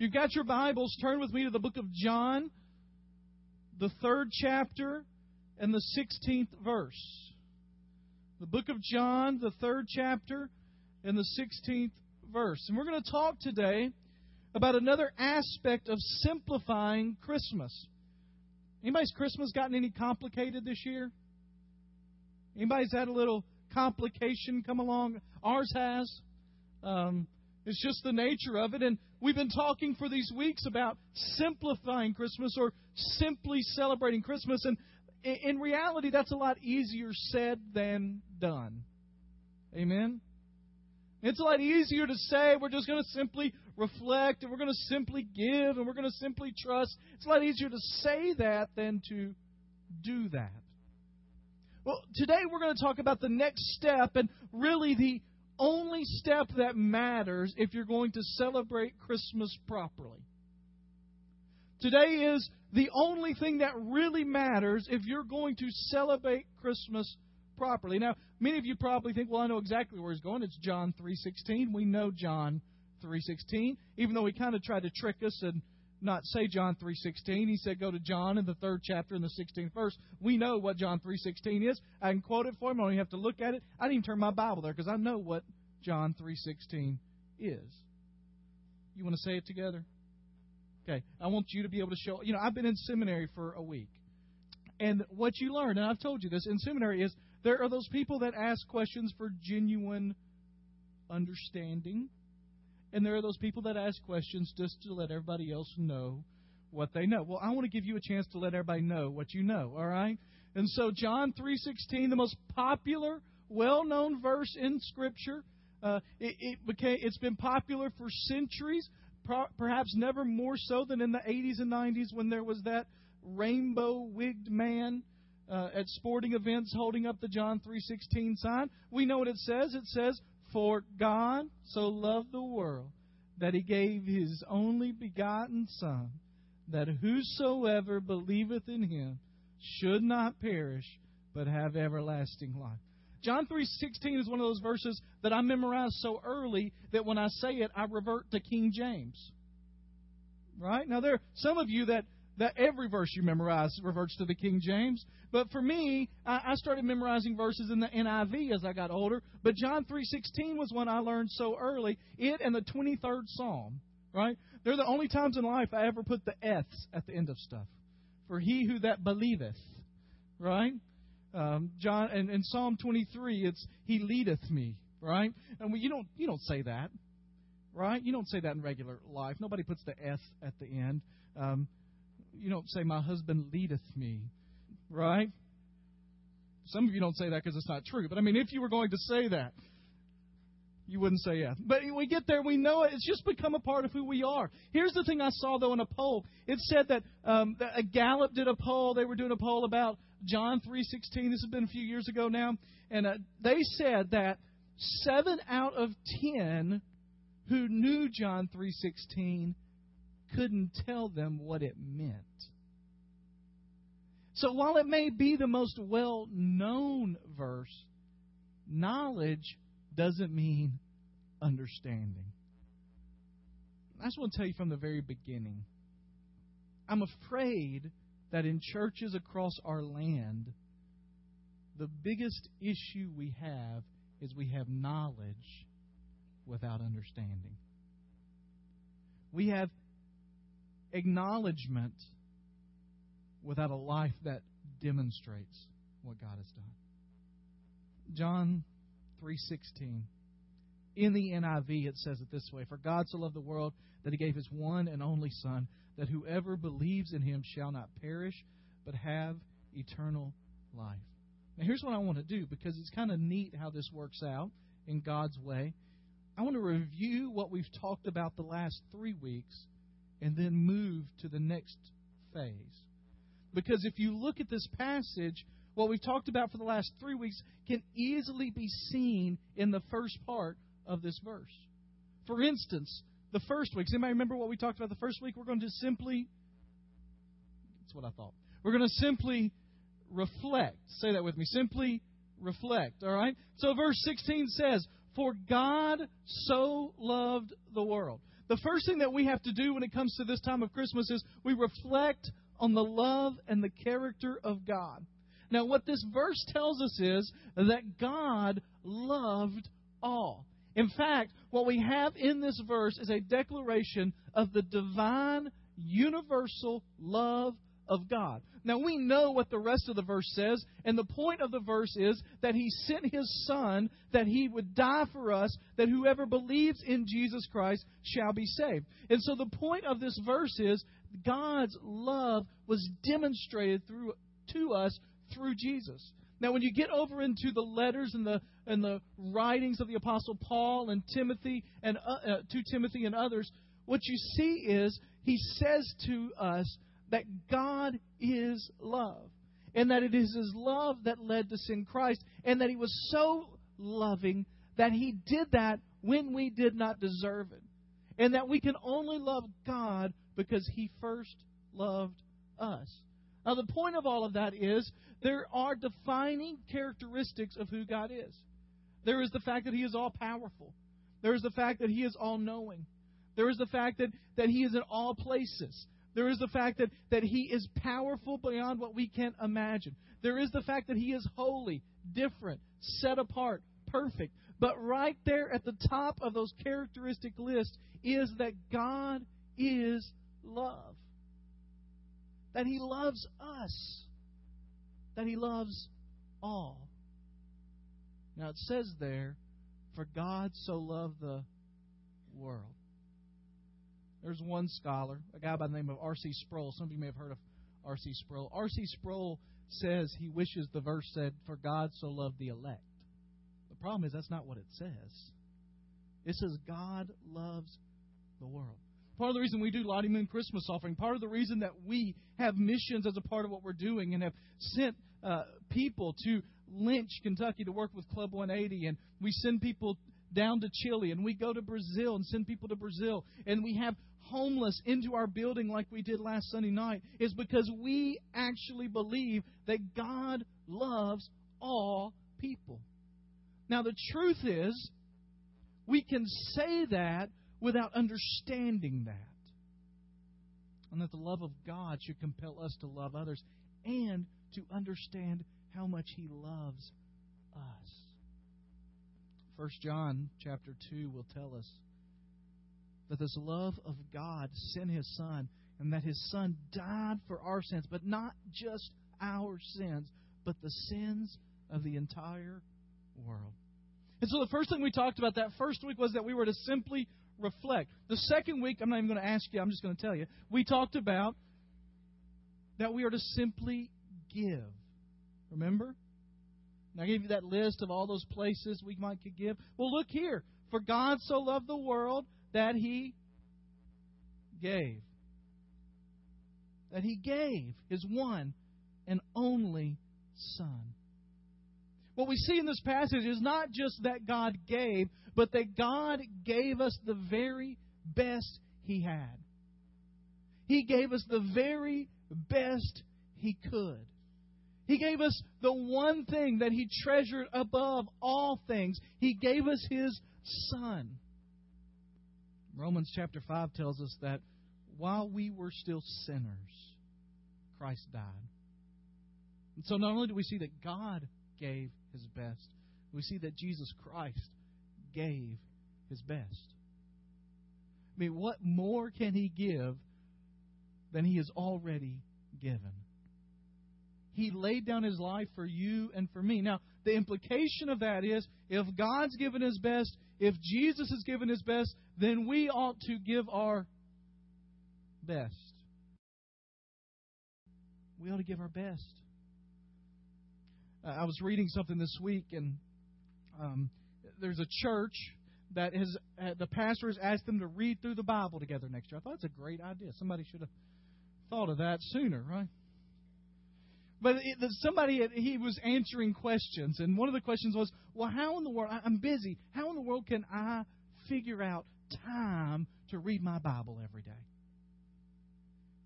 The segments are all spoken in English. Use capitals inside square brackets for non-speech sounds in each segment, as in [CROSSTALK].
You've got your Bibles, turn with me to the book of John, the third chapter, and the 16th verse. The book of John, the third chapter, and the 16th verse. And we're going to talk today about another aspect of simplifying Christmas. Anybody's Christmas gotten any complicated this year? Anybody's had a little complication come along? Ours has. Um, it's just the nature of it. And we've been talking for these weeks about simplifying Christmas or simply celebrating Christmas. And in reality, that's a lot easier said than done. Amen? It's a lot easier to say we're just going to simply reflect and we're going to simply give and we're going to simply trust. It's a lot easier to say that than to do that. Well, today we're going to talk about the next step and really the only step that matters if you're going to celebrate Christmas properly. Today is the only thing that really matters if you're going to celebrate Christmas properly. Now, many of you probably think, well, I know exactly where he's going. It's John 3.16. We know John 3.16, even though he kind of tried to trick us and not say John 3:16. He said go to John in the 3rd chapter in the 16th verse. We know what John 3:16 is. I can quote it for him. I don't even have to look at it. I didn't even turn my Bible there because I know what John 3:16 is. You want to say it together? Okay. I want you to be able to show, you know, I've been in seminary for a week. And what you learn, and I've told you this in seminary is there are those people that ask questions for genuine understanding and there are those people that ask questions just to let everybody else know what they know. Well, I want to give you a chance to let everybody know what you know, all right? And so John 3:16, the most popular, well-known verse in scripture, uh, it, it became it's been popular for centuries, pro- perhaps never more so than in the 80s and 90s when there was that rainbow-wigged man uh, at sporting events holding up the John 3:16 sign. We know what it says. It says, for God so loved the world that he gave his only begotten Son, that whosoever believeth in him should not perish, but have everlasting life. John 3:16 is one of those verses that I memorized so early that when I say it I revert to King James. Right? Now there are some of you that that every verse you memorize reverts to the King James. But for me, I, started memorizing verses in the NIV as I got older. But John 3.16 was one I learned so early. It and the 23rd Psalm, right? They're the only times in life I ever put the F's at the end of stuff. For he who that believeth, right? Um, John and in Psalm 23, it's He leadeth me, right? And you don't you don't say that, right? You don't say that in regular life. Nobody puts the S at the end. Um, you don't say, My husband leadeth me, right? Some of you don't say that because it's not true. But I mean, if you were going to say that, you wouldn't say yes. But we get there, we know it. It's just become a part of who we are. Here's the thing I saw, though, in a poll. It said that, um, that a Gallup did a poll. They were doing a poll about John 3.16. This has been a few years ago now. And uh, they said that 7 out of 10 who knew John 3.16 couldn't tell them what it meant. So while it may be the most well known verse, knowledge doesn't mean understanding. I just want to tell you from the very beginning I'm afraid that in churches across our land, the biggest issue we have is we have knowledge without understanding. We have acknowledgement without a life that demonstrates what God has done. John 3:16 in the NIV it says it this way for God so loved the world that he gave his one and only son that whoever believes in him shall not perish but have eternal life. Now here's what I want to do because it's kind of neat how this works out in God's way. I want to review what we've talked about the last 3 weeks and then move to the next phase. Because if you look at this passage, what we've talked about for the last three weeks can easily be seen in the first part of this verse. For instance, the first week. Does anybody remember what we talked about the first week? We're going to simply. That's what I thought. We're going to simply reflect. Say that with me. Simply reflect. All right? So verse 16 says, For God so loved the world. The first thing that we have to do when it comes to this time of Christmas is we reflect on the love and the character of God. Now, what this verse tells us is that God loved all. In fact, what we have in this verse is a declaration of the divine, universal love of God. Now, we know what the rest of the verse says, and the point of the verse is that He sent His Son, that He would die for us, that whoever believes in Jesus Christ shall be saved. And so the point of this verse is God's love was demonstrated through to us through Jesus. Now, when you get over into the letters and the and the writings of the Apostle Paul and Timothy and uh, uh, to Timothy and others, what you see is he says to us that God is love, and that it is His love that led to sin Christ, and that He was so loving that He did that when we did not deserve it, and that we can only love God because He first loved us. Now, the point of all of that is there are defining characteristics of who God is. There is the fact that He is all powerful. There is the fact that He is all knowing. There is the fact that, that He is in all places. There is the fact that, that He is powerful beyond what we can imagine. There is the fact that He is holy, different, set apart, perfect. But right there at the top of those characteristic lists is that God is love. That He loves us. That He loves all. Now it says there, for God so loved the world. There's one scholar, a guy by the name of R.C. Sproul. Some of you may have heard of R.C. Sproul. R.C. Sproul says he wishes the verse said, For God so loved the elect. The problem is that's not what it says. It says God loves the world. Part of the reason we do Lottie Moon Christmas offering, part of the reason that we have missions as a part of what we're doing and have sent uh, people to Lynch, Kentucky to work with Club 180, and we send people down to Chile, and we go to Brazil and send people to Brazil, and we have homeless into our building like we did last Sunday night is because we actually believe that God loves all people. Now, the truth is, we can say that without understanding that. And that the love of God should compel us to love others and to understand how much He loves us. First John chapter 2 will tell us that this love of God sent his son and that his son died for our sins, but not just our sins, but the sins of the entire world. And so the first thing we talked about that first week was that we were to simply reflect. The second week, I'm not even going to ask you, I'm just going to tell you. We talked about that we are to simply give. Remember? And I gave you that list of all those places we might could give. Well, look here. For God so loved the world that he gave. That he gave his one and only Son. What we see in this passage is not just that God gave, but that God gave us the very best he had. He gave us the very best he could. He gave us the one thing that he treasured above all things. He gave us his Son. Romans chapter 5 tells us that while we were still sinners, Christ died. And so not only do we see that God gave his best, we see that Jesus Christ gave his best. I mean, what more can he give than he has already given? He laid down his life for you and for me. Now, the implication of that is if God's given his best, if Jesus has given his best, then we ought to give our best. We ought to give our best. Uh, I was reading something this week, and um, there's a church that has uh, the pastor has asked them to read through the Bible together next year. I thought it's a great idea. Somebody should have thought of that sooner, right? But somebody he was answering questions, and one of the questions was, "Well, how in the world? I'm busy. How in the world can I figure out time to read my Bible every day?"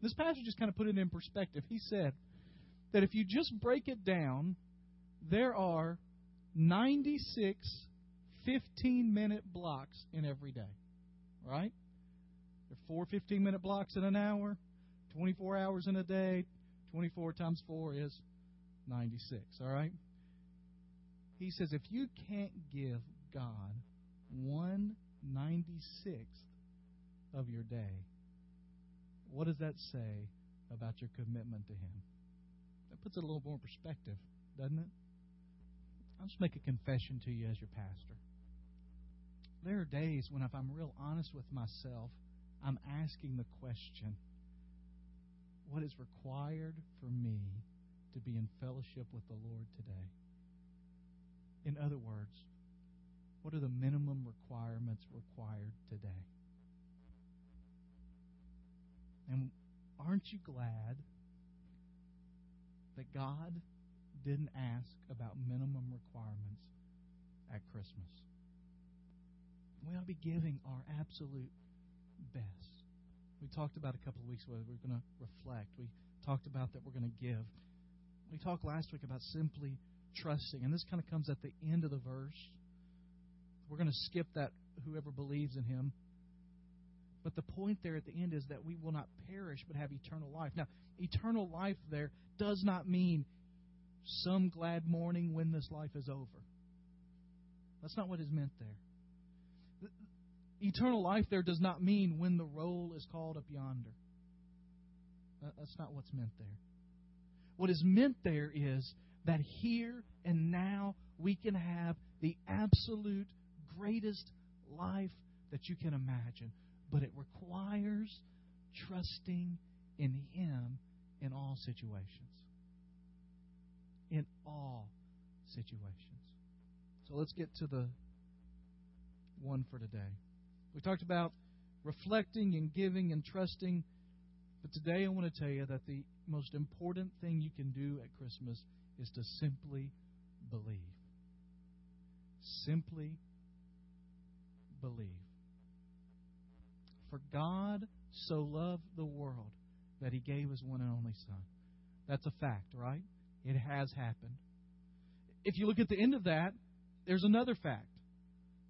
This pastor just kind of put it in perspective. He said that if you just break it down, there are 96 15 minute blocks in every day, right? They're four 15 minute blocks in an hour, 24 hours in a day. 24 times 4 is 96, all right? He says if you can't give God 196th of your day, what does that say about your commitment to Him? That puts it a little more perspective, doesn't it? I'll just make a confession to you as your pastor. There are days when, if I'm real honest with myself, I'm asking the question what is required for me to be in fellowship with the Lord today? In other words, what are the minimum requirements required today? And aren't you glad that God didn't ask about minimum requirements at Christmas? We ought to be giving our absolute best. We talked about a couple of weeks ago we're going to reflect. We talked about that we're going to give. We talked last week about simply trusting, and this kind of comes at the end of the verse. We're going to skip that whoever believes in him. But the point there at the end is that we will not perish but have eternal life. Now, eternal life there does not mean some glad morning when this life is over. That's not what is meant there eternal life there does not mean when the roll is called up yonder. That's not what's meant there. What is meant there is that here and now we can have the absolute greatest life that you can imagine. But it requires trusting in Him in all situations. In all situations. So let's get to the one for today. We talked about reflecting and giving and trusting. But today I want to tell you that the most important thing you can do at Christmas is to simply believe. Simply believe. For God so loved the world that he gave his one and only Son. That's a fact, right? It has happened. If you look at the end of that, there's another fact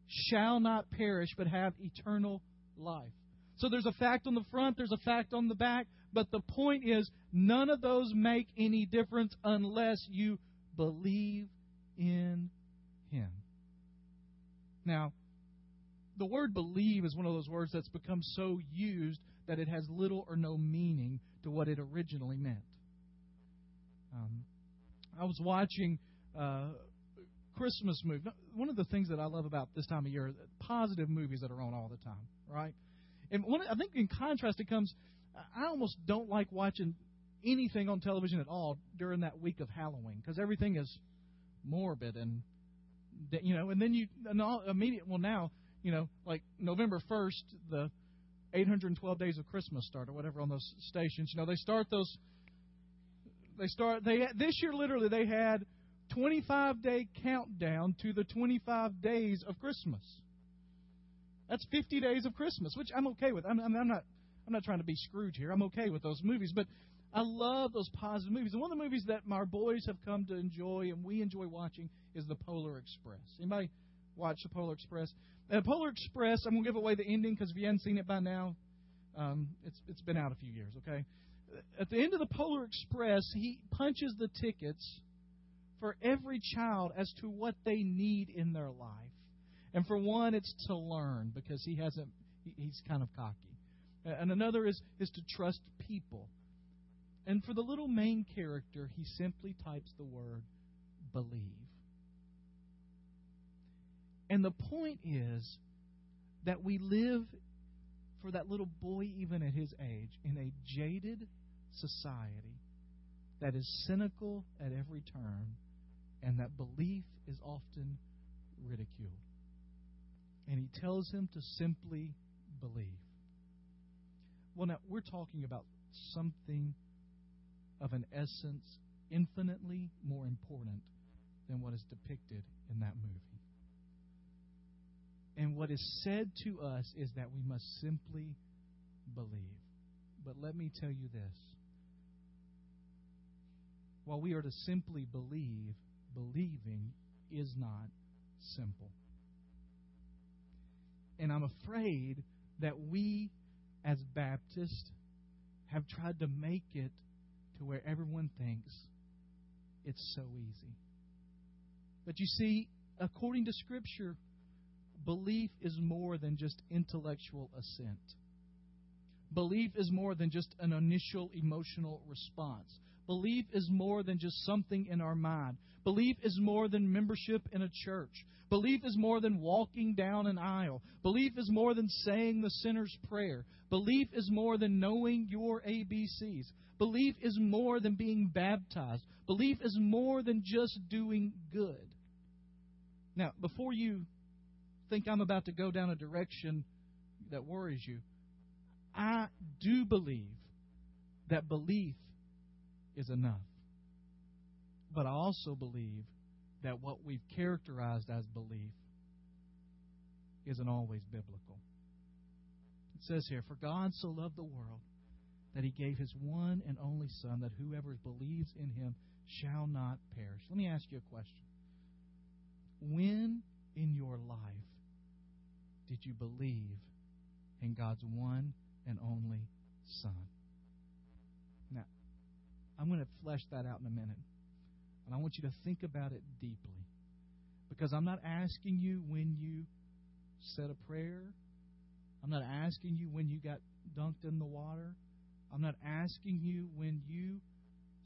shall not perish but have eternal life. So there's a fact on the front, there's a fact on the back, but the point is none of those make any difference unless you believe in Him. Now, the word believe is one of those words that's become so used that it has little or no meaning to what it originally meant. Um, I was watching uh, Christmas movie. One of the things that I love about this time of year, positive movies that are on all the time, right? And one, I think in contrast, it comes. I almost don't like watching anything on television at all during that week of Halloween because everything is morbid and you know. And then you and all immediate. Well, now you know, like November first, the 812 days of Christmas start or whatever on those stations. You know, they start those. They start. They this year literally they had 25 day countdown to the 25 days of Christmas. That's 50 days of Christmas, which I'm okay with. I'm, I'm, I'm, not I'm not trying to be Scrooge here. I'm okay with those movies, but I love those positive movies. And one of the movies that my boys have come to enjoy and we enjoy watching is The Polar Express. Anybody watch The Polar Express? The Polar Express, I'm to give away the ending because if you haven't seen it by now, um, it's it's been out a few years. Okay. At the end of the Polar Express, he punches the tickets for every child as to what they need in their life. And for one, it's to learn because he hasn't, he's kind of cocky. And another is, is to trust people. And for the little main character, he simply types the word believe. And the point is that we live, for that little boy, even at his age, in a jaded society that is cynical at every turn and that belief is often ridiculed. And he tells him to simply believe. Well, now, we're talking about something of an essence infinitely more important than what is depicted in that movie. And what is said to us is that we must simply believe. But let me tell you this while we are to simply believe, believing is not simple. And I'm afraid that we as Baptists, have tried to make it to where everyone thinks it's so easy. But you see, according to Scripture, belief is more than just intellectual assent. Belief is more than just an initial emotional response. Belief is more than just something in our mind. Belief is more than membership in a church. Belief is more than walking down an aisle. Belief is more than saying the sinner's prayer. Belief is more than knowing your ABCs. Belief is more than being baptized. Belief is more than just doing good. Now, before you think I'm about to go down a direction that worries you, I do believe that belief is enough. But I also believe that what we've characterized as belief isn't always biblical. It says here, For God so loved the world that he gave his one and only Son, that whoever believes in him shall not perish. Let me ask you a question. When in your life did you believe in God's one and only Son? I'm going to flesh that out in a minute. And I want you to think about it deeply. Because I'm not asking you when you said a prayer. I'm not asking you when you got dunked in the water. I'm not asking you when you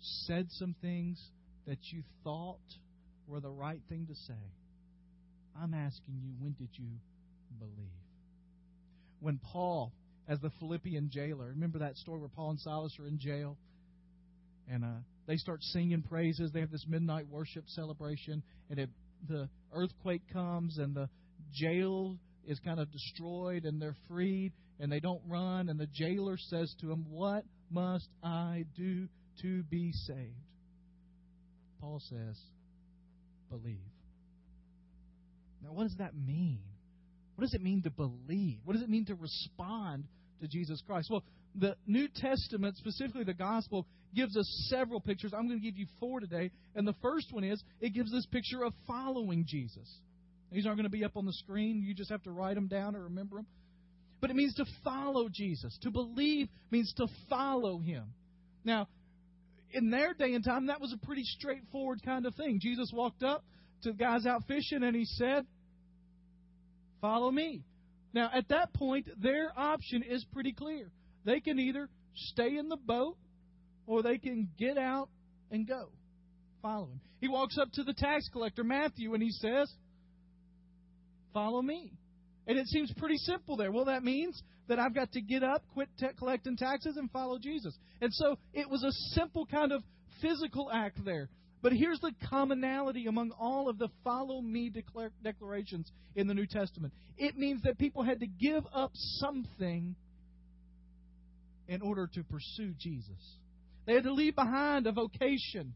said some things that you thought were the right thing to say. I'm asking you, when did you believe? When Paul, as the Philippian jailer, remember that story where Paul and Silas are in jail? And uh, they start singing praises. They have this midnight worship celebration, and it, the earthquake comes, and the jail is kind of destroyed, and they're freed, and they don't run. And the jailer says to them, What must I do to be saved? Paul says, Believe. Now, what does that mean? What does it mean to believe? What does it mean to respond to Jesus Christ? Well, the New Testament, specifically the Gospel, gives us several pictures. I'm going to give you four today. And the first one is it gives this picture of following Jesus. These aren't going to be up on the screen. You just have to write them down or remember them. But it means to follow Jesus. To believe means to follow him. Now, in their day and time, that was a pretty straightforward kind of thing. Jesus walked up to the guys out fishing and he said, Follow me. Now, at that point, their option is pretty clear. They can either stay in the boat or they can get out and go. Follow him. He walks up to the tax collector, Matthew, and he says, Follow me. And it seems pretty simple there. Well, that means that I've got to get up, quit t- collecting taxes, and follow Jesus. And so it was a simple kind of physical act there. But here's the commonality among all of the follow me declarations in the New Testament it means that people had to give up something in order to pursue Jesus. They had to leave behind a vocation.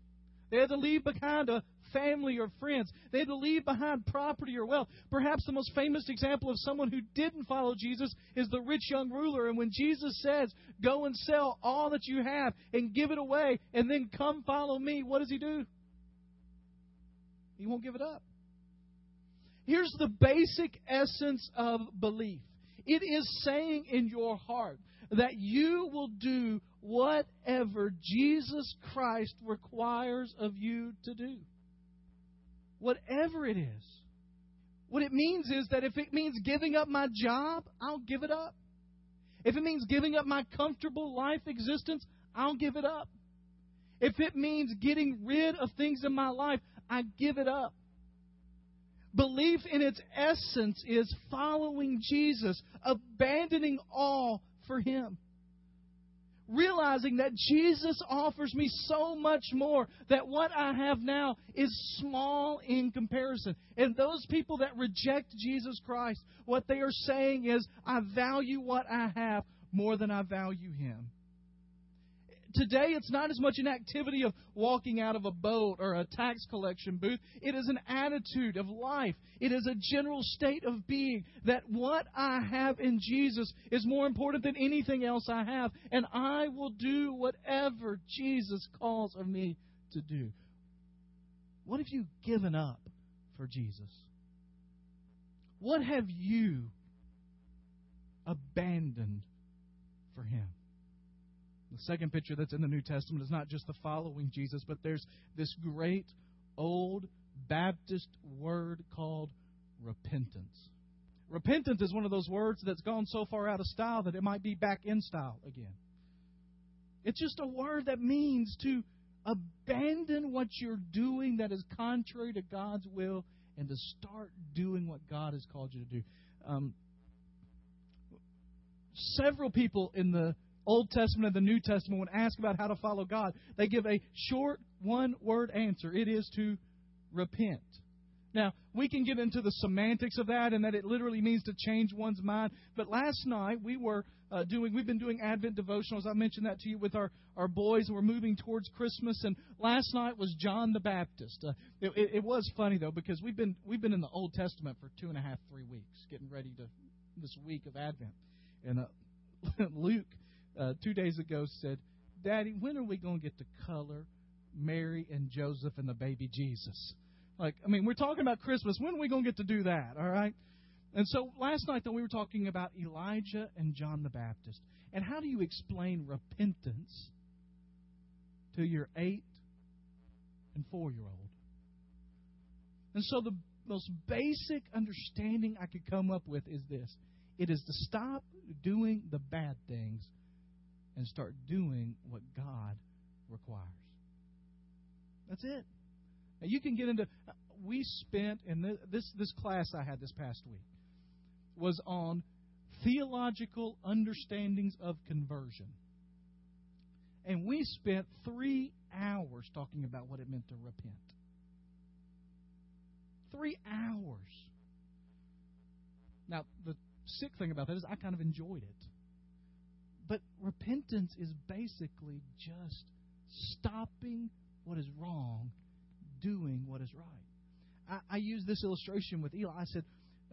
They had to leave behind a family or friends. They had to leave behind property or wealth. Perhaps the most famous example of someone who didn't follow Jesus is the rich young ruler. And when Jesus says, Go and sell all that you have and give it away, and then come follow me, what does he do? He won't give it up. Here's the basic essence of belief it is saying in your heart that you will do whatever Jesus Christ requires of you to do whatever it is. What it means is that if it means giving up my job, I'll give it up. If it means giving up my comfortable life existence, I'll give it up. If it means getting rid of things in my life, I give it up. Belief in its essence is following Jesus, abandoning all for Him realizing that Jesus offers me so much more, that what I have now is small in comparison. And those people that reject Jesus Christ, what they are saying is, I value what I have more than I value Him today it's not as much an activity of walking out of a boat or a tax collection booth. It is an attitude of life. It is a general state of being that what I have in Jesus is more important than anything else I have. And I will do whatever Jesus calls of me to do. What have you given up for Jesus? What have you abandoned for Him. The second picture that's in the New Testament is not just the following Jesus, but there's this great old Baptist word called repentance. Repentance is one of those words that's gone so far out of style that it might be back in style again. It's just a word that means to abandon what you're doing that is contrary to God's will and to start doing what God has called you to do. Um, several people in the Old Testament and the New Testament, when asked about how to follow God, they give a short one word answer. It is to repent. Now, we can get into the semantics of that and that it literally means to change one's mind. But last night we were uh, doing, we've been doing Advent devotionals. I mentioned that to you with our, our boys. We're moving towards Christmas. And last night was John the Baptist. Uh, it, it, it was funny though because we've been, we've been in the Old Testament for two and a half, three weeks, getting ready to this week of Advent. And uh, [LAUGHS] Luke, uh, two days ago said, Daddy, when are we going to get to color Mary and Joseph and the baby Jesus? Like, I mean, we're talking about Christmas. When are we going to get to do that? All right? And so last night, though, we were talking about Elijah and John the Baptist. And how do you explain repentance to your eight and four year old? And so the most basic understanding I could come up with is this it is to stop doing the bad things and start doing what God requires. That's it. Now you can get into. We spent in this this class I had this past week was on theological understandings of conversion, and we spent three hours talking about what it meant to repent. Three hours. Now the sick thing about that is I kind of enjoyed it. But repentance is basically just stopping what is wrong doing what is right. I, I use this illustration with Eli. I said,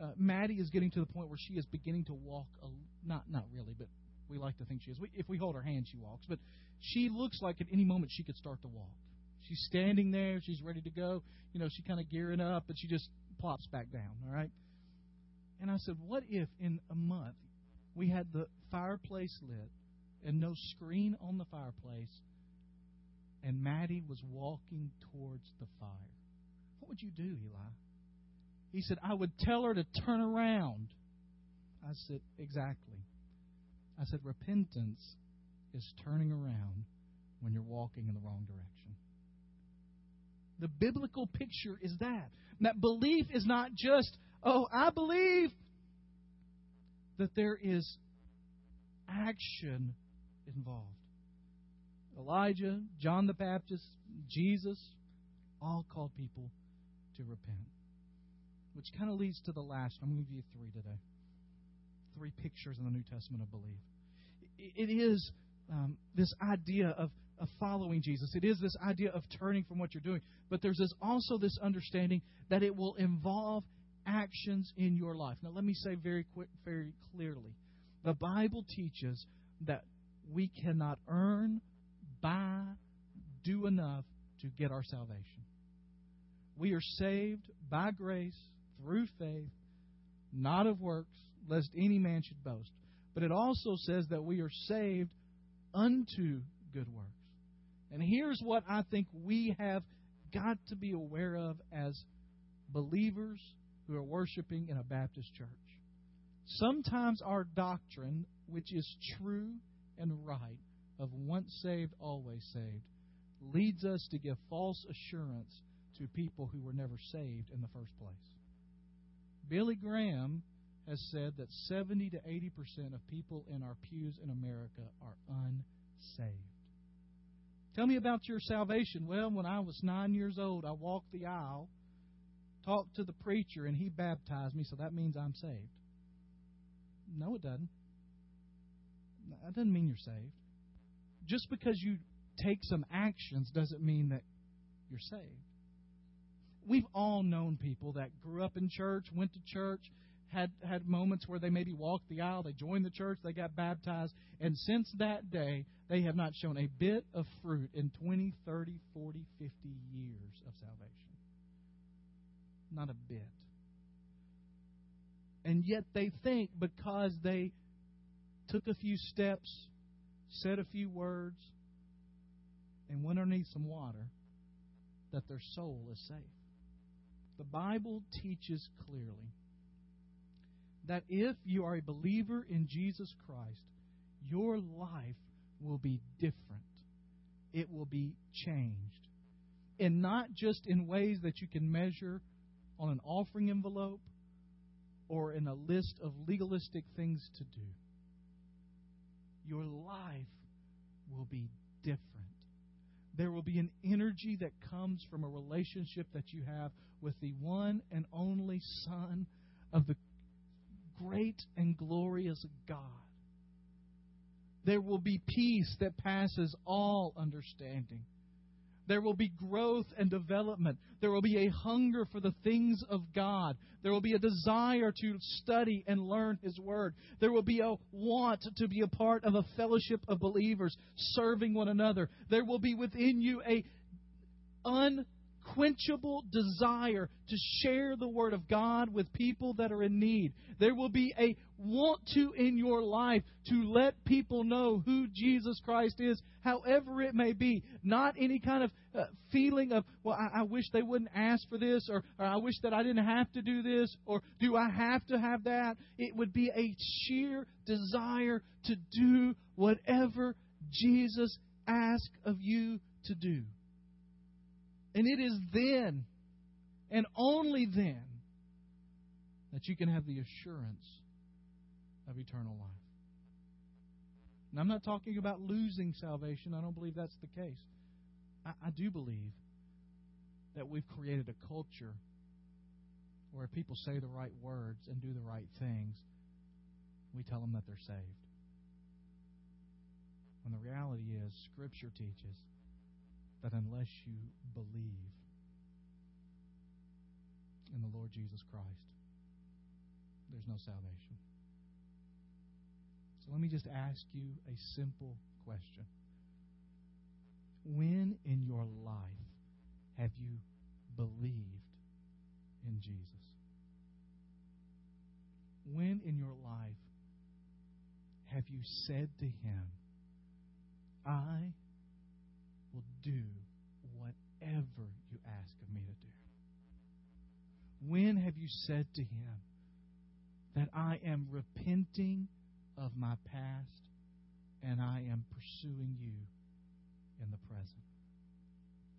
uh, Maddie is getting to the point where she is beginning to walk. A, not not really, but we like to think she is. We, if we hold her hand, she walks. But she looks like at any moment she could start to walk. She's standing there. She's ready to go. You know, she kind of gearing up, but she just plops back down. All right. And I said, what if in a month we had the fireplace lit and no screen on the fireplace and Maddie was walking towards the fire, what would you do, Eli? He said, I would tell her to turn around. I said, Exactly. I said, Repentance is turning around when you're walking in the wrong direction. The biblical picture is that. That belief is not just, oh, I believe, that there is action involved. Elijah, John the Baptist, Jesus, all called people to repent. Which kind of leads to the last. I'm going to give you three today. Three pictures in the New Testament of belief. It is um, this idea of, of following Jesus. It is this idea of turning from what you're doing. But there's this, also this understanding that it will involve actions in your life. Now, let me say very quick, very clearly. The Bible teaches that we cannot earn buy, do enough to get our salvation. We are saved by grace through faith, not of works, lest any man should boast. But it also says that we are saved unto good works. And here's what I think we have got to be aware of as believers who are worshiping in a Baptist church. Sometimes our doctrine, which is true and right, of once saved, always saved leads us to give false assurance to people who were never saved in the first place. Billy Graham has said that 70 to 80% of people in our pews in America are unsaved. Tell me about your salvation. Well, when I was nine years old, I walked the aisle, talked to the preacher, and he baptized me, so that means I'm saved. No, it doesn't. That doesn't mean you're saved just because you take some actions doesn't mean that you're saved. We've all known people that grew up in church, went to church, had had moments where they maybe walked the aisle, they joined the church, they got baptized, and since that day, they have not shown a bit of fruit in 20, 30, 40, 50 years of salvation. Not a bit. And yet they think because they took a few steps, said a few words, and went underneath some water, that their soul is safe. The Bible teaches clearly that if you are a believer in Jesus Christ, your life will be different. It will be changed. And not just in ways that you can measure on an offering envelope or in a list of legalistic things to do. Your life will be different. There will be an energy that comes from a relationship that you have with the one and only Son of the great and glorious God. There will be peace that passes all understanding. There will be growth and development. There will be a hunger for the things of God. There will be a desire to study and learn His Word. There will be a want to be a part of a fellowship of believers, serving one another. There will be within you a un unquenchable desire to share the Word of God with people that are in need. There will be a want to in your life to let people know who Jesus Christ is, however it may be. Not any kind of uh, feeling of, well, I, I, wish they wouldn't ask for this, or, or I wish that I didn't have to do this, or do I have to have that? It would be a sheer desire to do whatever Jesus asks of you to do. And it is then, and only then, that you can have the assurance of eternal life. And I'm not talking about losing salvation. I don't believe that's the case. I, I do believe that we've created a culture where people say the right words and do the right things, we tell them that they're saved. When the reality is, Scripture teaches that unless you believe in the Lord Jesus Christ, there's no salvation. So let me just ask you a simple question. When in your life have you believed in Jesus? When in your life have you said to him, I will do whatever you ask of me to do? When have you said to Him that I am repenting of my past and I am pursuing you in the present?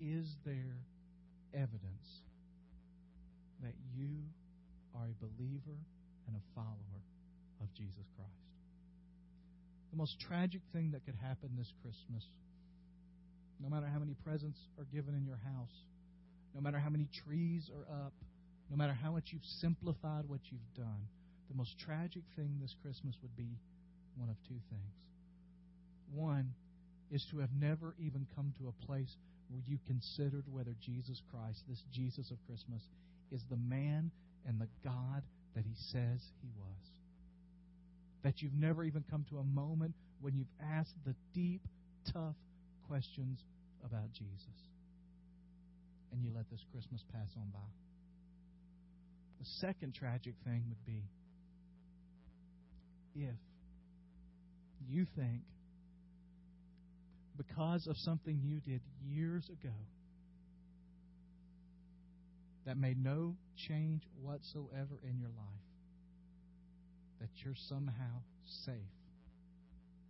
Is there evidence that you are a believer and a follower of Jesus Christ? The most tragic thing that could happen this Christmas no matter how many presents are given in your house, no matter how many trees are up, no matter how much you've simplified what you've done, the most tragic thing this Christmas would be one of two things. One is to have never even come to a place where you considered whether Jesus Christ, this Jesus of Christmas, is the man and the God that he says he was. That you've never even come to a moment when you've asked the deep, tough questions about Jesus. And you let this Christmas pass on by. The second tragic thing would be if you think because of something you did years ago that made no change whatsoever in your life, that you're somehow safe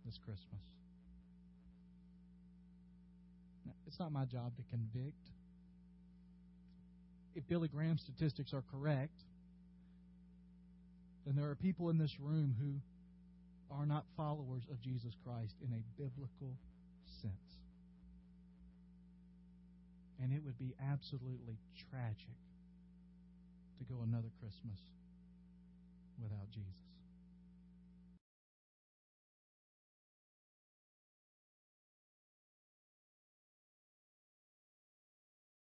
this Christmas. It's not my job to convict. If Billy Graham's statistics are correct, then there are people in this room who are not followers of Jesus Christ in a biblical sense. And it would be absolutely tragic to go another Christmas without Jesus.